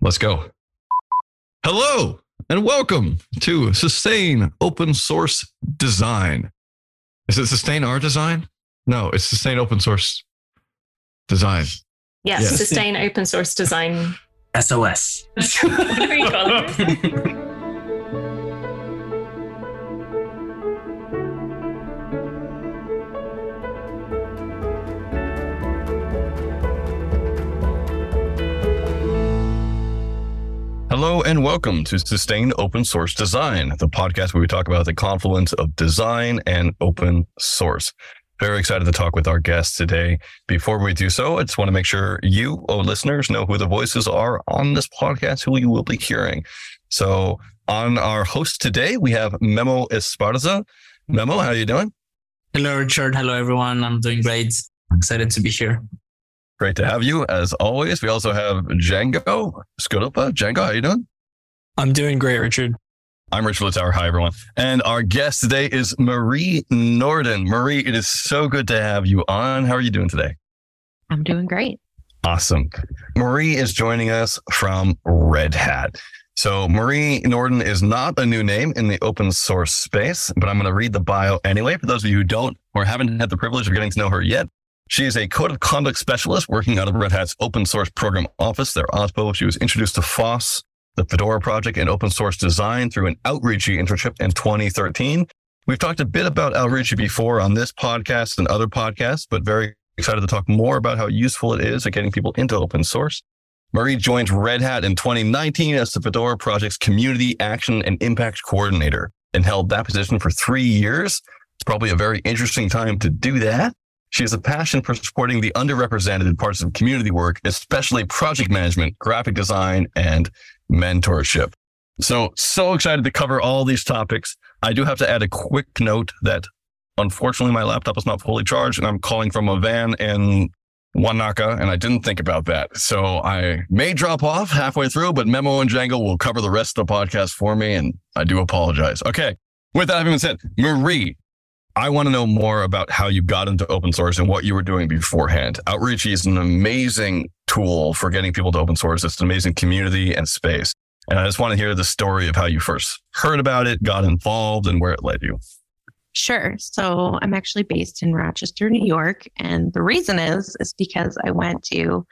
Let's go. Hello and welcome to Sustain Open Source Design. Is it Sustain Our Design? No, it's Sustain Open Source Design. Yes, Yes. sustain open source design. SOS. Whatever you call it. Hello and welcome to Sustain Open Source Design, the podcast where we talk about the confluence of design and open source. Very excited to talk with our guests today. Before we do so, I just want to make sure you, oh listeners, know who the voices are on this podcast, who you will be hearing. So on our host today, we have Memo Esparza. Memo, how are you doing? Hello, Richard. Hello, everyone. I'm doing great. Excited to be here. Great to have you as always. We also have Django Skodopa. Django, how you doing? I'm doing great, Richard. I'm Rich Littauer. Hi, everyone. And our guest today is Marie Nordin. Marie, it is so good to have you on. How are you doing today? I'm doing great. Awesome. Marie is joining us from Red Hat. So Marie Nordin is not a new name in the open source space, but I'm going to read the bio anyway. For those of you who don't or haven't had the privilege of getting to know her yet, she is a code of conduct specialist working out of Red Hat's open source program office, their OSPO. She was introduced to FOSS, the Fedora project and open source design through an Outreachy internship in 2013. We've talked a bit about Outreachy before on this podcast and other podcasts, but very excited to talk more about how useful it is at getting people into open source. Marie joined Red Hat in 2019 as the Fedora project's community action and impact coordinator and held that position for three years. It's probably a very interesting time to do that. She has a passion for supporting the underrepresented parts of community work, especially project management, graphic design, and mentorship. So, so excited to cover all these topics. I do have to add a quick note that unfortunately my laptop is not fully charged and I'm calling from a van in Wanaka and I didn't think about that. So I may drop off halfway through, but Memo and Django will cover the rest of the podcast for me and I do apologize. Okay. With that having been said, Marie, I want to know more about how you got into open source and what you were doing beforehand. Outreach is an amazing tool for getting people to open source. It's an amazing community and space. And I just want to hear the story of how you first heard about it, got involved, and where it led you. Sure. So I'm actually based in Rochester, New York. And the reason is, is because I went to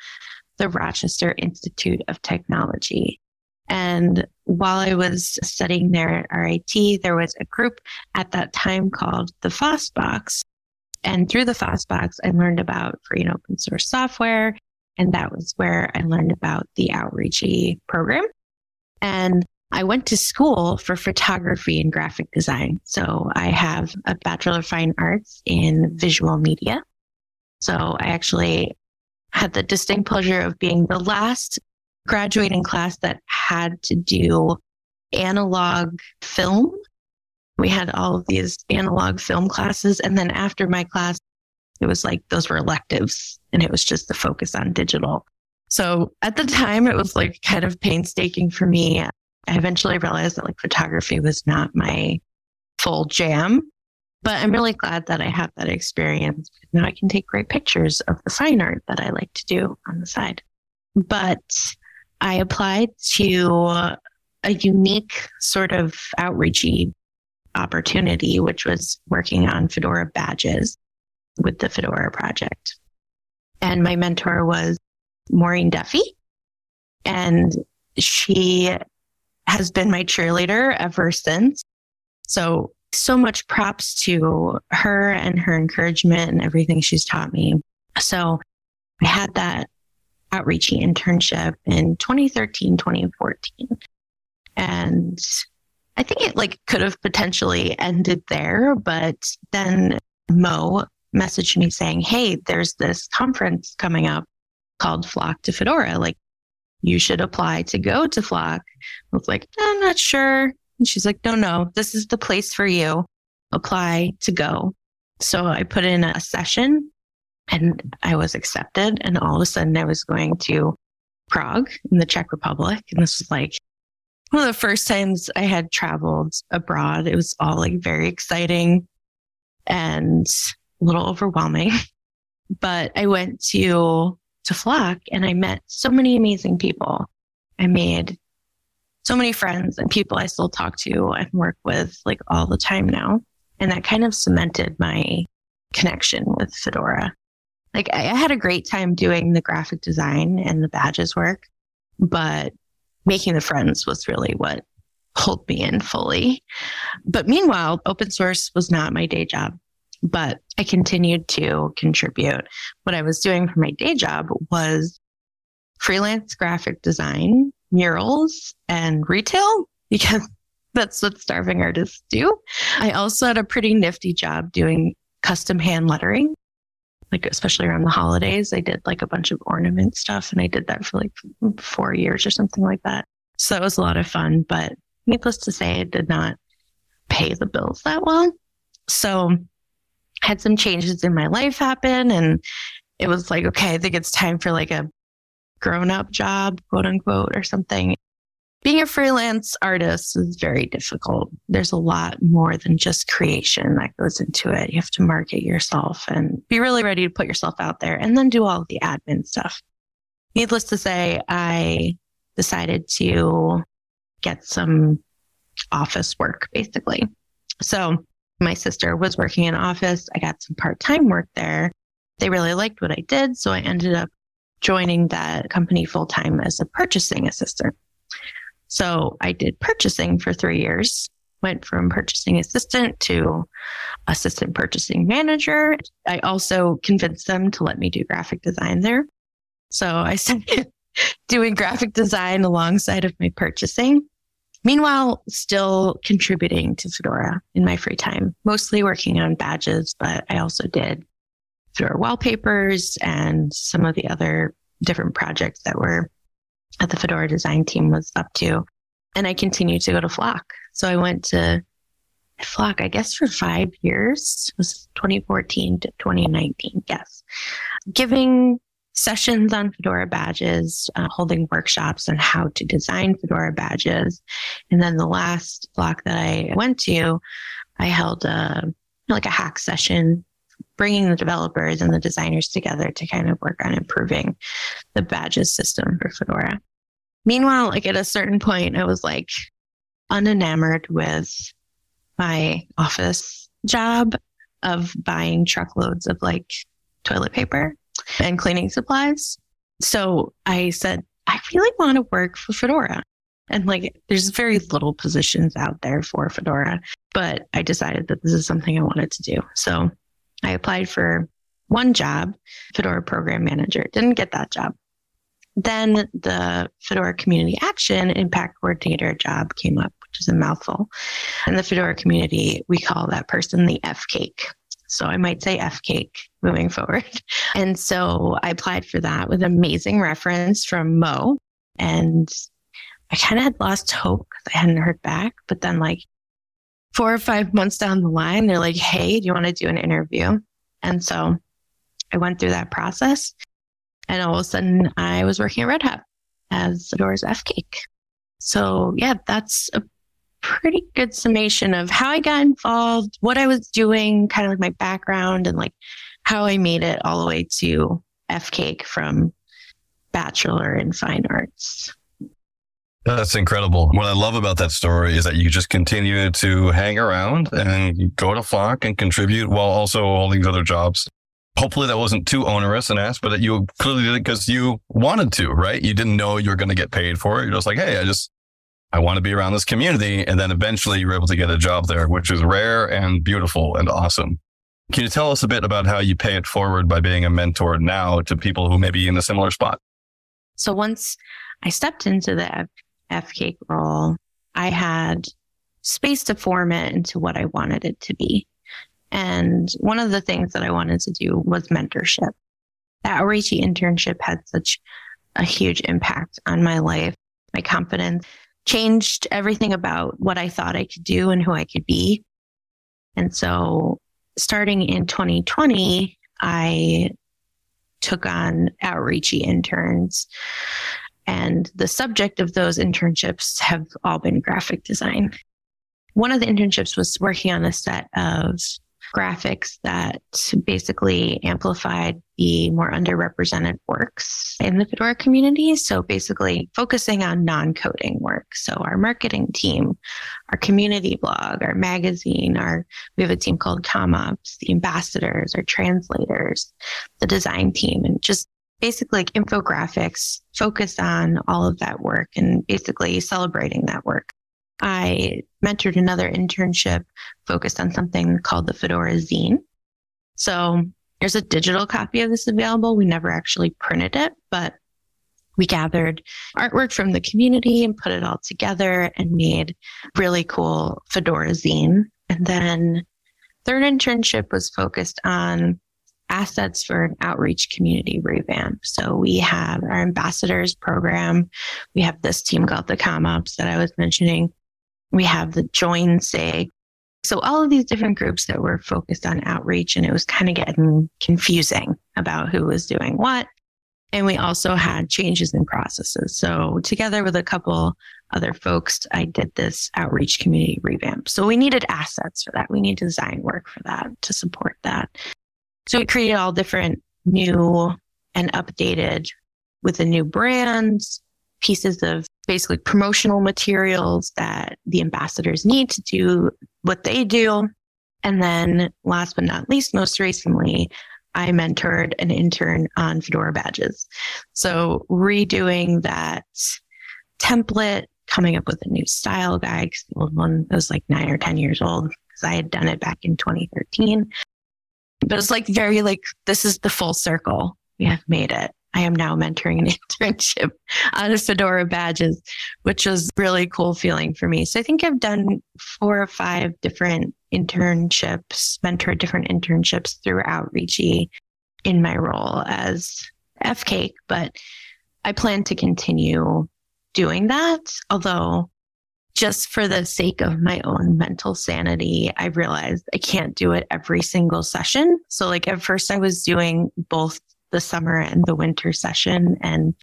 the Rochester Institute of Technology. And while I was studying there at RIT, there was a group at that time called the FOSSBox. And through the FOSSBox, I learned about free and open source software. And that was where I learned about the Outreachy program. And I went to school for photography and graphic design. So I have a Bachelor of Fine Arts in visual media. So I actually had the distinct pleasure of being the last graduating class that had to do analog film. We had all of these analog film classes. And then after my class, it was like those were electives and it was just the focus on digital. So at the time, it was like kind of painstaking for me. I eventually realized that like photography was not my full jam, but I'm really glad that I have that experience. Now I can take great pictures of the fine art that I like to do on the side. But I applied to a unique sort of outreachy opportunity, which was working on Fedora badges with the Fedora project. And my mentor was Máirín Duffy. And she has been my cheerleader ever since. So, so much props to her and her encouragement and everything she's taught me. So, I had that outreachy internship in 2013, 2014. And I think it like could have potentially ended there, but then Mo messaged me saying, Hey, there's this conference coming up called Flock to Fedora. Like, you should apply to go to Flock. I was like, I'm not sure. And she's like, No, no, this is the place for you. Apply to go. So I put in a session and I was accepted. And all of a sudden, I was going to Prague in the Czech Republic. And this was like one of the first times I had traveled abroad. It was all like very exciting and a little overwhelming. But I went to to Flock and I met so many amazing people. I made so many friends and people I still talk to and work with like all the time now. And that kind of cemented my connection with Fedora. Like I, I had a great time doing the graphic design and the badges work, but making the friends was really what pulled me in fully. But meanwhile, open source was not my day job, but I continued to contribute. What I was doing for my day job was freelance graphic design, murals, and retail because that's what starving artists do. I also had a pretty nifty job doing custom hand lettering. Like especially around the holidays, I did like a bunch of ornament stuff and I did that for like four years or something like that. So that was a lot of fun, but needless to say, it did not pay the bills that well. So had some changes in my life happen and it was like, okay, I think it's time for like a grown up job, quote unquote, or something. Being a freelance artist is very difficult. There's a lot more than just creation that goes into it. You have to market yourself and be really ready to put yourself out there and then do all the admin stuff. Needless to say, I decided to get some office work basically. So my sister was working in office. I got some part time work there. They really liked what I did. So I ended up joining that company full time as a purchasing assistant. So I did purchasing for three years, went from purchasing assistant to assistant purchasing manager. I also convinced them to let me do graphic design there. So I started doing graphic design alongside of my purchasing. Meanwhile, still contributing to Fedora in my free time, mostly working on badges, but I also did Fedora wallpapers and some of the other different projects that were at the Fedora design team was up to. And I continued to go to Flock. So I went to Flock, I guess, for five years. It was 2014 to 2019. Yes. Giving sessions on Fedora badges, uh, holding workshops on how to design Fedora badges. And then the last Flock that I went to, I held a, like a hack session bringing the developers and the designers together to kind of work on improving the badges system for Fedora. Meanwhile, like at a certain point, I was like unenamored with my office job of buying truckloads of like toilet paper and cleaning supplies. So I said, I really want to work for Fedora. And like, there's very little positions out there for Fedora, but I decided that this is something I wanted to do. So I applied for one job, Fedora program manager, didn't get that job. Then the Fedora community action impact coordinator job came up, which is a mouthful. In the Fedora community, we call that person the FCAIC. So I might say FCAIC moving forward. And so I applied for that with amazing reference from Mo. And I kind of had lost hope because I hadn't heard back. But then, like, four or five months down the line, they're like, hey, do you want to do an interview? And so I went through that process. And all of a sudden, I was working at Red Hat as Fedora's FCAIC. So, yeah, that's a pretty good summation of how I got involved, what I was doing, kind of like my background, and like how I made it all the way to FCAIC from Bachelor in Fine Arts. That's incredible. What I love about that story is that you just continue to hang around and go to Flock and contribute while also holding other jobs. Hopefully that wasn't too onerous and asked, but that you clearly did it because you wanted to, right? You didn't know you were going to get paid for it. You're just like, hey, I just, I want to be around this community. And then eventually you were able to get a job there, which is rare and beautiful and awesome. Can you tell us a bit about how you pay it forward by being a mentor now to people who may be in a similar spot? So once I stepped into the FCAIC role, I had space to form it into what I wanted it to be. And one of the things that I wanted to do was mentorship. That Outreachy internship had such a huge impact on my life, my confidence, changed everything about what I thought I could do and who I could be. And so starting in 2020, I took on Outreachy interns and the subject of those internships have all been graphic design. One of the internships was working on a set of graphics that basically amplified the more underrepresented works in the Fedora community. So basically focusing on non-coding work. So our marketing team, our community blog, our magazine, our we have a team called CommOps, the ambassadors, our translators, the design team, and just basically like infographics focus on all of that work and basically celebrating that work. I mentored another internship focused on something called the Fedora Zine. So there's a digital copy of this available. We never actually printed it, but we gathered artwork from the community and put it all together and made really cool Fedora zine. And then third internship was focused on assets for an outreach community revamp. So we have our ambassadors program. We have this team called the CommOps that I was mentioning. We have the Join SIG. So all of these different groups that were focused on outreach and it was kind of getting confusing about who was doing what. And we also had changes in processes. So together with a couple other folks, I did this outreach community revamp. So we needed assets for that. We need design work for that to support that. So we created all different new and updated with the new brands, pieces of basically promotional materials that the ambassadors need to do what they do. And then last but not least, most recently, I mentored an intern on Fedora badges. So redoing that template, coming up with a new style guide, because the old one was like nine or 10 years old because I had done it back in 2013. But it's like very like, this is the full circle. We have made it. I am now mentoring an internship on a Fedora badges, which was really cool feeling for me. So I think I've done four or five different internships, mentored different internships through Outreachy in my role as FCAIC, but I plan to continue doing that. Although just for the sake of my own mental sanity, I realized I can't do it every single session. So like at first I was doing both the summer and the winter session and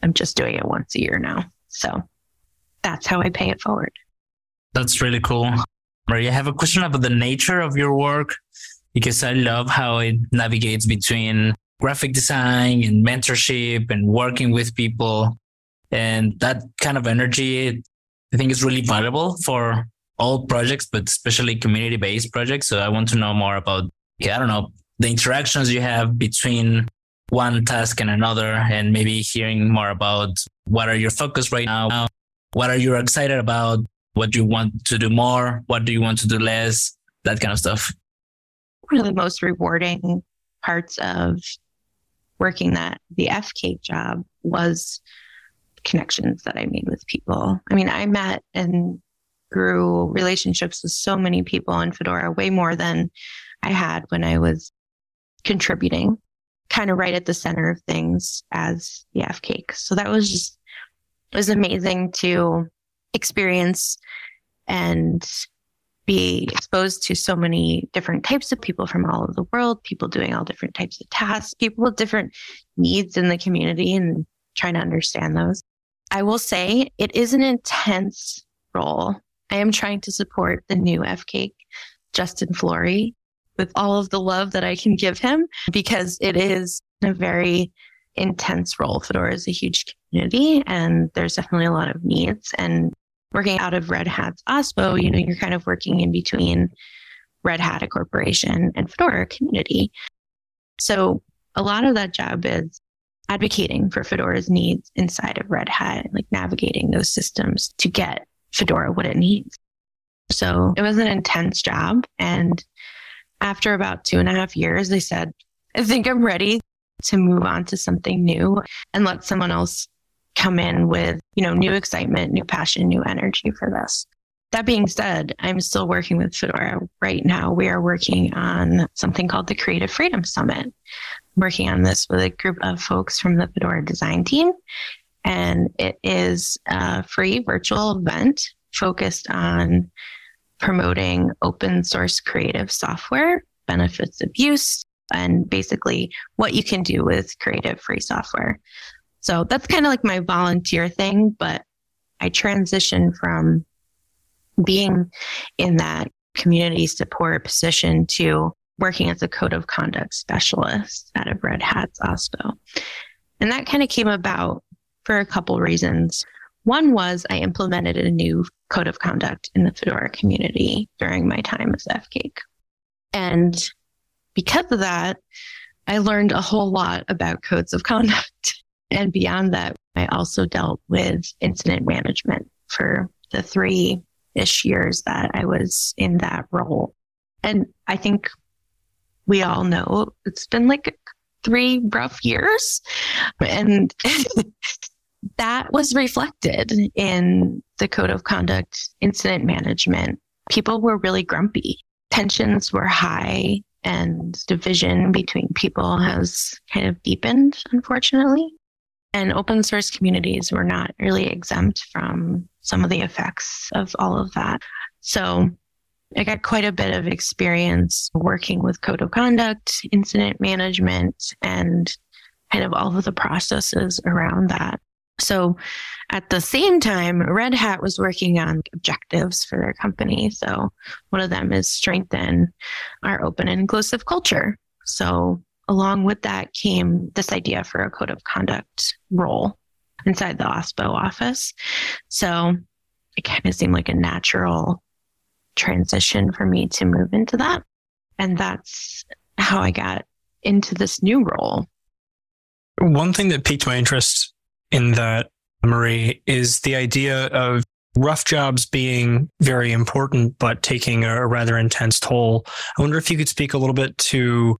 I'm just doing it once a year now. So that's how I pay it forward. That's really cool. Maria, I have a question about the nature of your work because I love how it navigates between graphic design and mentorship and working with people. And that kind of energy, I think it's really valuable for all projects, but especially community based projects. So I want to know more about, yeah, I don't know, the interactions you have between one task and another, and maybe hearing more about what are your focus right now? What are you excited about? What do you want to do more? What do you want to do less? That kind of stuff. One of the most rewarding parts of working that the FCAIC job was connections that I made with people. I mean, I met and grew relationships with so many people in Fedora, way more than I had when I was contributing, kind of right at the center of things as the FCAIC. So that was just, it was amazing to experience and be exposed to so many different types of people from all over the world, people doing all different types of tasks, people with different needs in the community and trying to understand those. I will say it is an intense role. I am trying to support the new FCAIC, Justin Flory, with all of the love that I can give him because it is a very intense role. Fedora is a huge community and there's definitely a lot of needs. And working out of Red Hat's OSPO, you know, you're kind of working in between Red Hat, a corporation, and Fedora community. So a lot of that job is advocating for Fedora's needs inside of Red Hat, like navigating those systems to get Fedora what it needs. So it was an intense job. And after about two and a half years, they said, I think I'm ready to move on to something new and let someone else come in with, you know, new excitement, new passion, new energy for this. That being said, I'm still working with Fedora right now. We are working on something called the Creative Freedom Summit. I'm working on this with a group of folks from the Fedora design team. And it is a free virtual event focused on promoting open source creative software, benefits of use, and basically what you can do with creative free software. So that's kind of like my volunteer thing, but I transitioned from being in that community support position to working as a code of conduct specialist out of Red Hat's OSPO. And that kind of came about for a couple reasons. One was I implemented a new code of conduct in the Fedora community during my time as FCAIC. And because of that, I learned a whole lot about codes of conduct. And beyond that, I also dealt with incident management for the three ish years that I was in that role. And I think we all know it's been like three rough years. And that was reflected in the code of conduct incident management. People were really grumpy. Tensions were high and division between people has kind of deepened, unfortunately. And open source communities were not really exempt from some of the effects of all of that. So I got quite a bit of experience working with code of conduct, incident management, and kind of all of the processes around that. So at the same time, Red Hat was working on objectives for their company. So one of them is strengthen our open and inclusive culture. So along with that came this idea for a code of conduct role inside the OSPO office. So it kind of seemed like a natural transition for me to move into that. And that's how I got into this new role. One thing that piqued my interest in that, Marie, is the idea of rough jobs being very important, but taking a rather intense toll. I wonder if you could speak a little bit to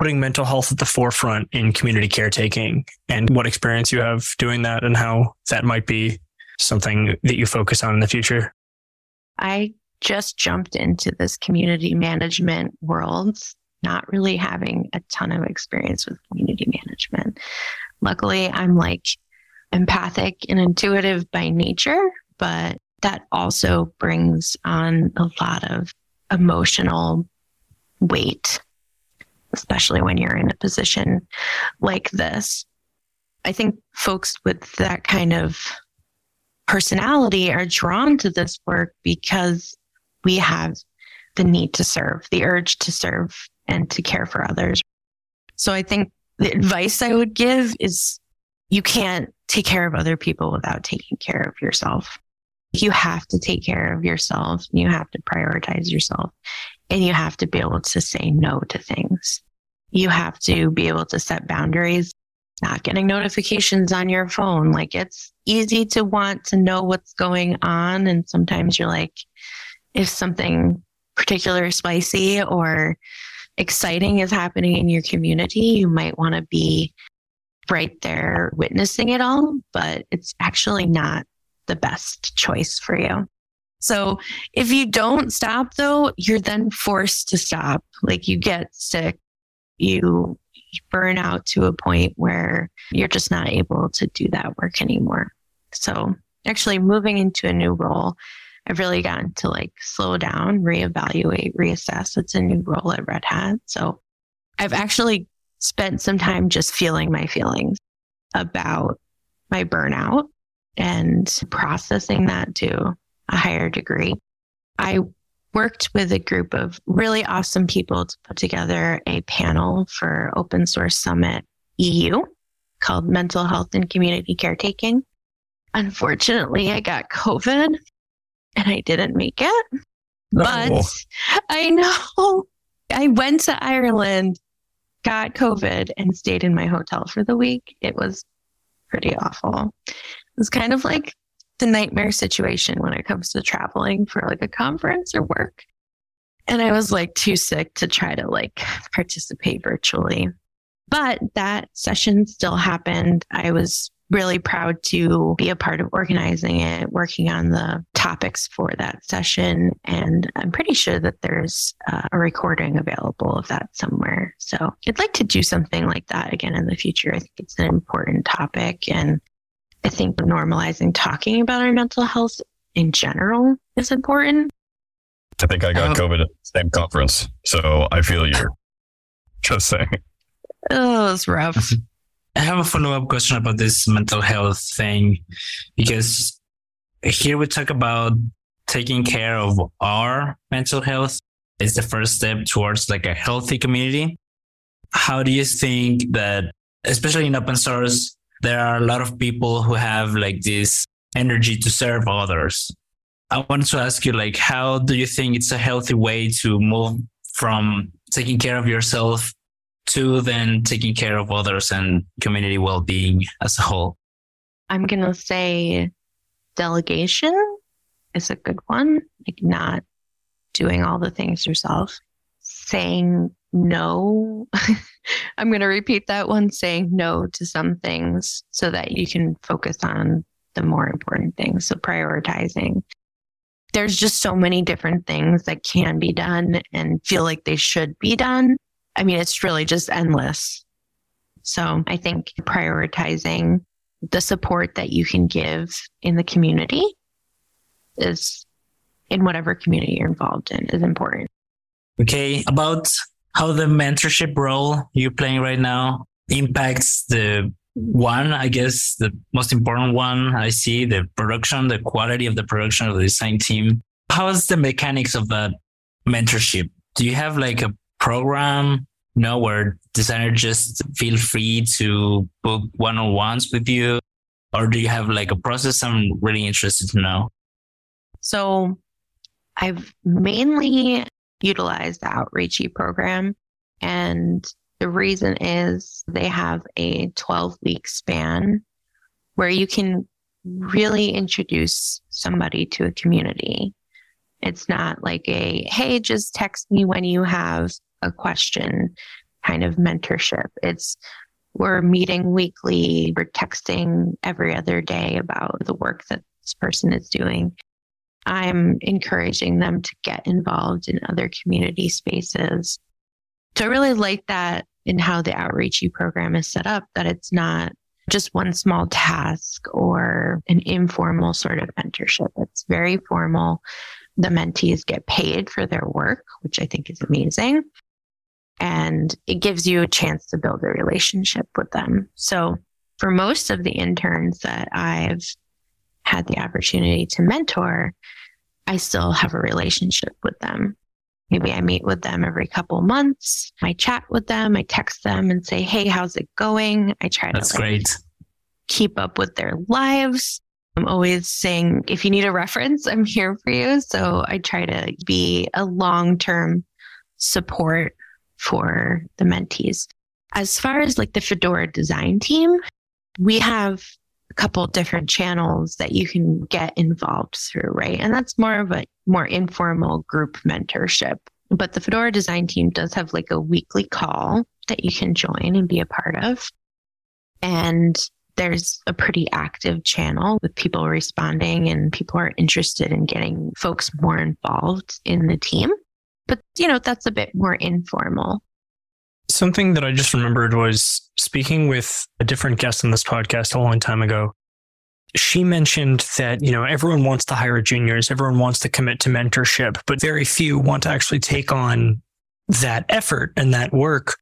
putting mental health at the forefront in community caretaking and what experience you have doing that and how that might be something that you focus on in the future. I just jumped into this community management world, not really having a ton of experience with community management. Luckily, I'm like empathic and intuitive by nature, but that also brings on a lot of emotional weight, especially when you're in a position like this. I think folks with that kind of personality are drawn to this work because we have the need to serve, the urge to serve and to care for others. So I think the advice I would give is you can't take care of other people without taking care of yourself. You have to take care of yourself. You have to prioritize yourself and you have to be able to say no to things. You have to be able to set boundaries, not getting notifications on your phone. Like it's easy to want to know what's going on. And sometimes you're like, if something particular spicy or exciting is happening in your community, you might want to be right there witnessing it all, but it's actually not the best choice for you. So if you don't stop though, you're then forced to stop. Like you get sick, you burn out to a point where you're just not able to do that work anymore. So actually moving into a new role I've really gotten to like slow down, reevaluate, reassess. It's a new role at Red Hat. So I've actually spent some time just feeling my feelings about my burnout and processing that to a higher degree. I worked with a group of really awesome people to put together a panel for Open Source Summit EU called Mental Health and Community Caretaking. Unfortunately, I got COVID and I didn't make it. No. But I know I went to Ireland, got COVID, and stayed in my hotel for the week. It was pretty awful. It was kind of like the nightmare situation when it comes to traveling for like a conference or work. And I was like too sick to try to like participate virtually. But that session still happened. I was really proud to be a part of organizing it, working on the topics for that session. And I'm pretty sure that there's uh, a recording available of that somewhere. So I'd like to do something like that again in the future. I think it's an important topic. And I think normalizing talking about our mental health in general is important. I think I got um, COVID at the same conference. So I feel you. Just saying. Oh, it's rough. I have a follow up question about this mental health thing because here we talk about taking care of our mental health is the first step towards like a healthy community. How do you think that, especially in open source, there are a lot of people who have like this energy to serve others. I wanted to ask you, like, how do you think it's a healthy way to move from taking care of yourself to then taking care of others and community well-being as a whole? I'm going to say delegation is a good one, like not doing all the things yourself, saying no. I'm going to repeat that one saying no to some things so that you can focus on the more important things. So prioritizing. There's just so many different things that can be done and feel like they should be done. I mean, it's really just endless. So I think prioritizing the support that you can give in the community is in whatever community you're involved in is important. Okay. About how the mentorship role you're playing right now impacts the one, I guess the most important one I see the production, the quality of the production of the design team. How is the mechanics of that mentorship? Do you have like a program, you where designers just feel free to book one on ones with you? Or do you have like a process? I'm really interested to know. So I've mainly utilized the Outreachy program. And the reason is they have a 12 week span where you can really introduce somebody to a community. It's not like a, hey, just text me when you have a question kind of mentorship. It's we're meeting weekly, we're texting every other day about the work that this person is doing. I'm encouraging them to get involved in other community spaces. So I really like that in how the outreachy program is set up, that it's not just one small task or an informal sort of mentorship. It's very formal. The mentees get paid for their work, which I think is amazing. And it gives you a chance to build a relationship with them. So for most of the interns that I've had the opportunity to mentor, I still have a relationship with them. Maybe I meet with them every couple months. I chat with them. I text them and say, Hey, how's it going? I try That's to like, great. keep up with their lives. I'm always saying, if you need a reference, I'm here for you. So I try to be a long term support for the mentees. As far as like the Fedora design team, we have a couple different channels that you can get involved through, right? And that's more of a more informal group mentorship. But the Fedora design team does have like a weekly call that you can join and be a part of. And there's a pretty active channel with people responding and people are interested in getting folks more involved in the team. But, you know, that's a bit more informal. Something that I just remembered was speaking with a different guest on this podcast a long time ago. She mentioned that, you know, everyone wants to hire juniors, everyone wants to commit to mentorship, but very few want to actually take on that effort and that work.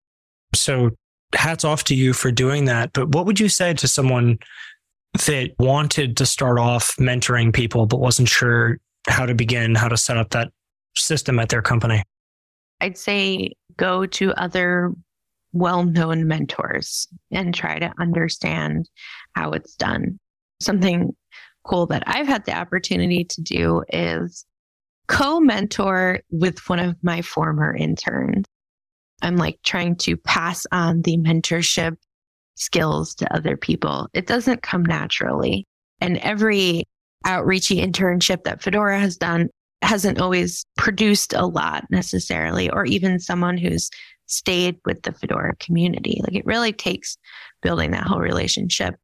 So hats off to you for doing that. But what would you say to someone that wanted to start off mentoring people, but wasn't sure how to begin, how to set up that system at their company? I'd say go to other well known mentors and try to understand how it's done. Something cool that I've had the opportunity to do is co mentor with one of my former interns. I'm like trying to pass on the mentorship skills to other people. It doesn't come naturally. And every outreachy internship that Fedora has done hasn't always produced a lot necessarily, or even someone who's stayed with the Fedora community. Like it really takes building that whole relationship.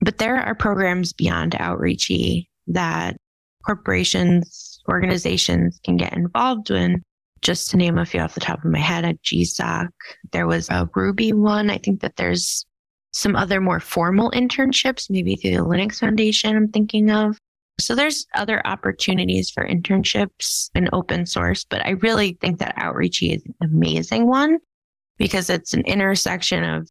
But there are programs beyond outreachy that corporations, organizations can get involved in. Just to name a few off the top of my head, at GSOC, there was a Ruby one. I think that there's some other more formal internships, maybe through the Linux Foundation, I'm thinking of. So there's other opportunities for internships in open source, but I really think that Outreachy is an amazing one because it's an intersection of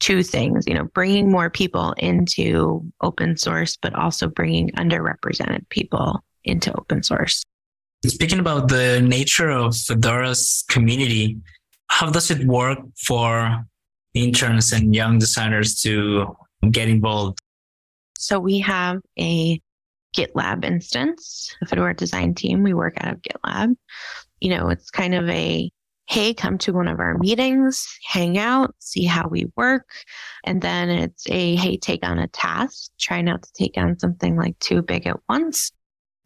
two things, you know, bringing more people into open source, but also bringing underrepresented people into open source. Speaking about the nature of Fedora's community, how does it work for interns and young designers to get involved? So we have a GitLab instance, the Fedora design team. We work out of GitLab. You know, it's kind of a hey, come to one of our meetings, hang out, see how we work. And then it's a hey, take on a task. Try not to take on something like too big at once.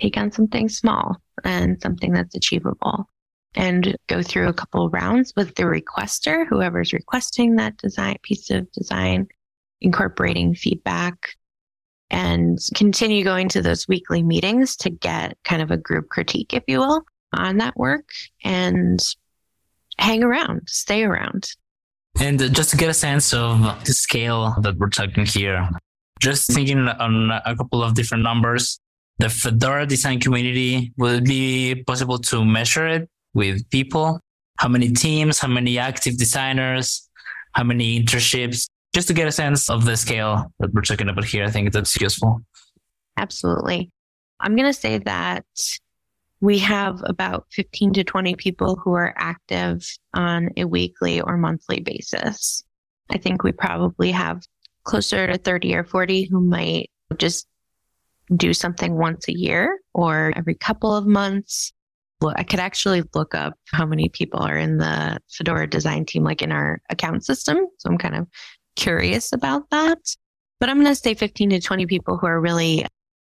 Take on something small and something that's achievable. And go through a couple rounds with the requester, whoever's requesting that design piece of design, incorporating feedback and continue going to those weekly meetings to get kind of a group critique, if you will, on that work and hang around, stay around. And just to get a sense of the scale that we're talking here, just thinking on a couple of different numbers, the Fedora design community, will it be possible to measure it with people? How many teams, how many active designers, how many internships? Just to get a sense of the scale that we're talking about here, I think that's useful. Absolutely. I'm going to say that we have about 15 to 20 people who are active on a weekly or monthly basis. I think we probably have closer to 30 or 40 who might just do something once a year or every couple of months. I could actually look up how many people are in the Fedora design team, like in our account system. So I'm kind of curious about that. But I'm going to say 15 to 20 people who are really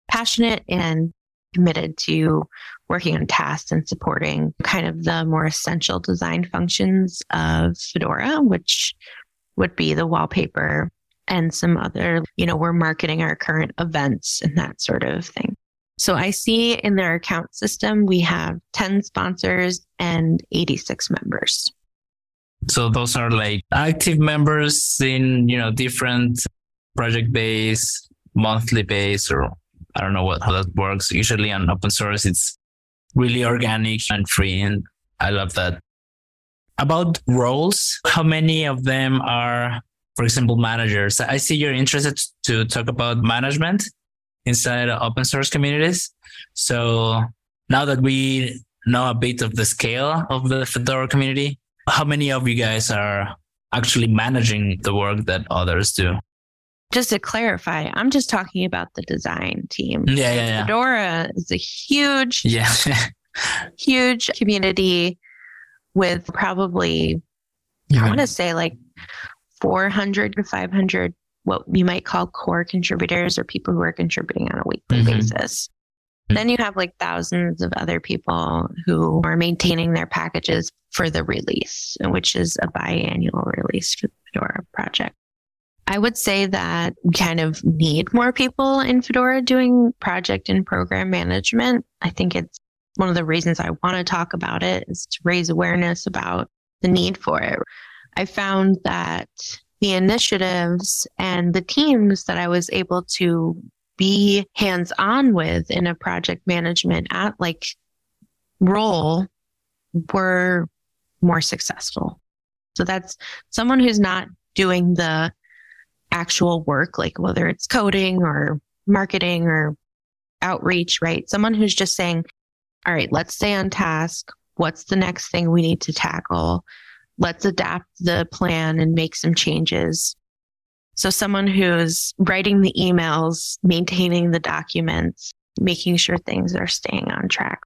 passionate and committed to working on tasks and supporting kind of the more essential design functions of Fedora, which would be the wallpaper and some other, you know, we're marketing our current events and that sort of thing. So I see in their account system, we have 10 sponsors and 86 members. So those are like active members in, you know, different project base, monthly base, or I don't know what how that works. Usually on open source, it's really organic and free. And I love that. About roles, how many of them are, for example, managers? I see you're interested to talk about management inside open source communities. So now that we know a bit of the scale of the Fedora community, how many of you guys are actually managing the work that others do? Just to clarify, I'm just talking about the design team. Yeah, yeah, yeah. Fedora is a huge, Yeah. huge community with probably, I want to say like 400 to 500, what you might call core contributors or people who are contributing on a weekly Mhm. basis. Then you have like thousands of other people who are maintaining their packages for the release, which is a biannual release for the Fedora project. I would say that we kind of need more people in Fedora doing project and program management. I think it's one of the reasons I want to talk about it is to raise awareness about the need for it. I found that the initiatives and the teams that I was able to be hands on with in a project management at like role were more successful. So that's someone who's not doing the actual work, like whether it's coding or marketing or outreach, right? Someone who's just saying, all right, let's stay on task. What's the next thing we need to tackle? Let's adapt the plan and make some changes. So someone who's writing the emails, maintaining the documents, making sure things are staying on track.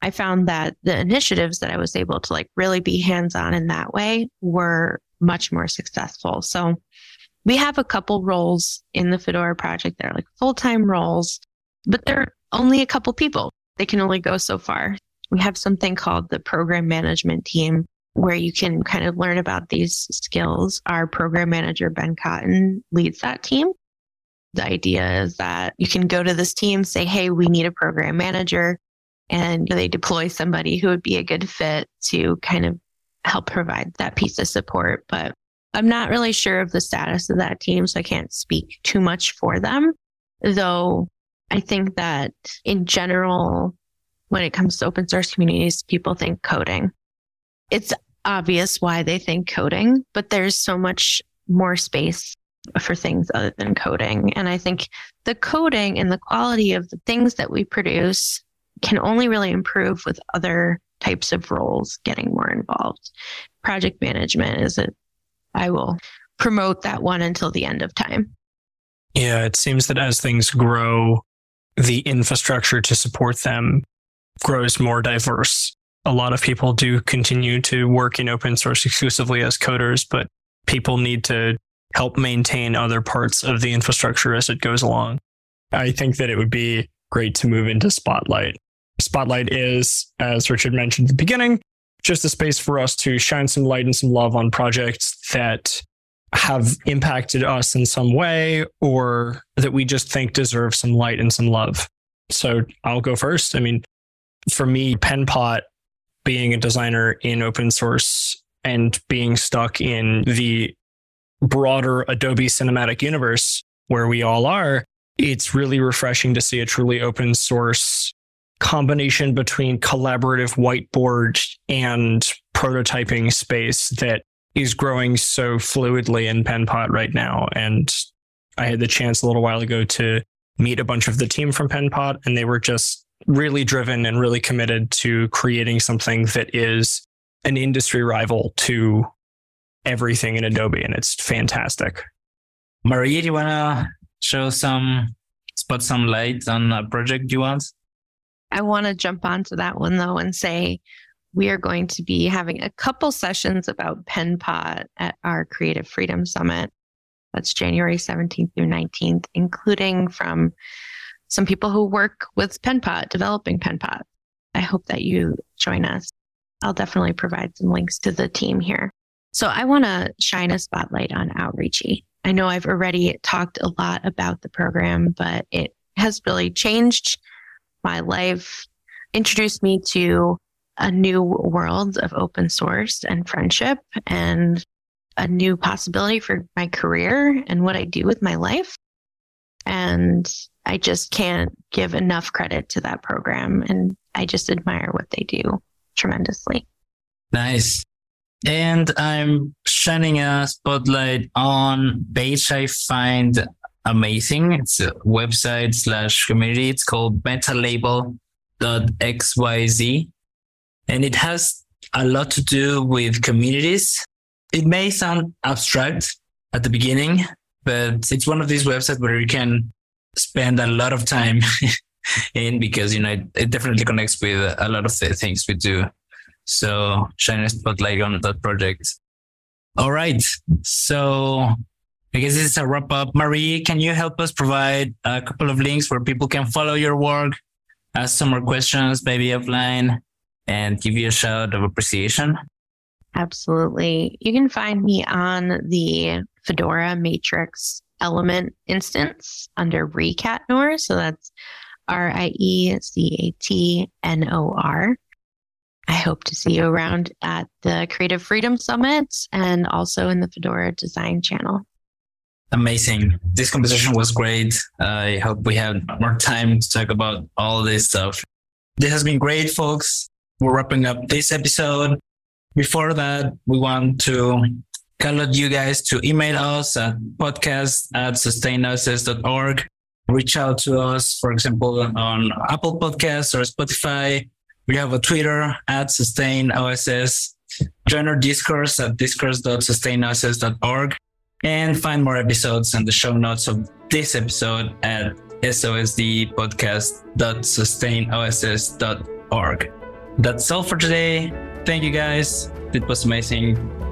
I found that the initiatives that I was able to like really be hands on in that way were much more successful. So we have a couple roles in the Fedora project that are like full time roles, but they're only a couple people. They can only go so far. We have something called the program management team where you can kind of learn about these skills. Our program manager, Ben Cotton, leads that team. The idea is that you can go to this team, say, Hey, we need a program manager. And they deploy somebody who would be a good fit to kind of help provide that piece of support. But I'm not really sure of the status of that team, so I can't speak too much for them. Though I think that in general, when it comes to open source communities, people think coding. It's obvious why they think coding, but there's so much more space for things other than coding. And I think the coding and the quality of the things that we produce can only really improve with other types of roles getting more involved. Project management is I will promote that one until the end of time. Yeah, it seems that as things grow, the infrastructure to support them grows more diverse. A lot of people do continue to work in open source exclusively as coders, but people need to help maintain other parts of the infrastructure as it goes along. I think that it would be great to move into Spotlight. Spotlight is, as Richard mentioned at the beginning, just a space for us to shine some light and some love on projects that have impacted us in some way or that we just think deserve some light and some love. So I'll go first. I mean, for me, Penpot being a designer in open source and being stuck in the broader Adobe cinematic universe where we all are, it's really refreshing to see a truly open source combination between collaborative whiteboard and prototyping space that is growing so fluidly in Penpot right now. And I had the chance a little while ago to meet a bunch of the team from Penpot, and they were just really driven and really committed to creating something that is an industry rival to everything in Adobe, and it's fantastic. Maria, do you want to show some, spot some light on a project you want? I want to jump onto that one though and say we are going to be having a couple sessions about PenPot at our Creative Freedom Summit. That's January 17th through 19th, including from some people who work with PenPot, developing PenPot. I hope that you join us. I'll definitely provide some links to the team here. So I want to shine a spotlight on Outreachy. I know I've already talked a lot about the program, but it has really changed my life, introduced me to a new world of open source and friendship and a new possibility for my career and what I do with my life. And I just can't give enough credit to that program. And I just admire what they do tremendously. Nice. And I'm shining a spotlight on page I find amazing. It's a website slash community. It's called metalabel.xyz. And it has a lot to do with communities. It may sound abstract at the beginning, but it's one of these websites where you can spend a lot of time in because, you know, it, it definitely connects with a lot of the things we do. So shine a spotlight on that project. All right. So I guess this is a wrap up. Marie, can you help us provide a couple of links where people can follow your work, ask some more questions, maybe offline, and give you a shout of appreciation? Absolutely. You can find me on the Fedora Matrix element instance under riecatnor. So that's R I E C A T N O R. I hope to see you around at the Creative Freedom Summit and also in the Fedora Design channel. Amazing. This conversation was great. I hope we have more time to talk about all this stuff. This has been great, folks. We're wrapping up this episode. Before that, we want to call on you guys to email us at podcast at sustainoss.org. Reach out to us, for example, on Apple Podcasts or Spotify we have a Twitter at sustainoss. Join our discourse at discourse.sustainoss.org and find more episodes and the show notes of this episode at sosdpodcast.sustainoss.org. That's all for today. Thank you guys. It was amazing.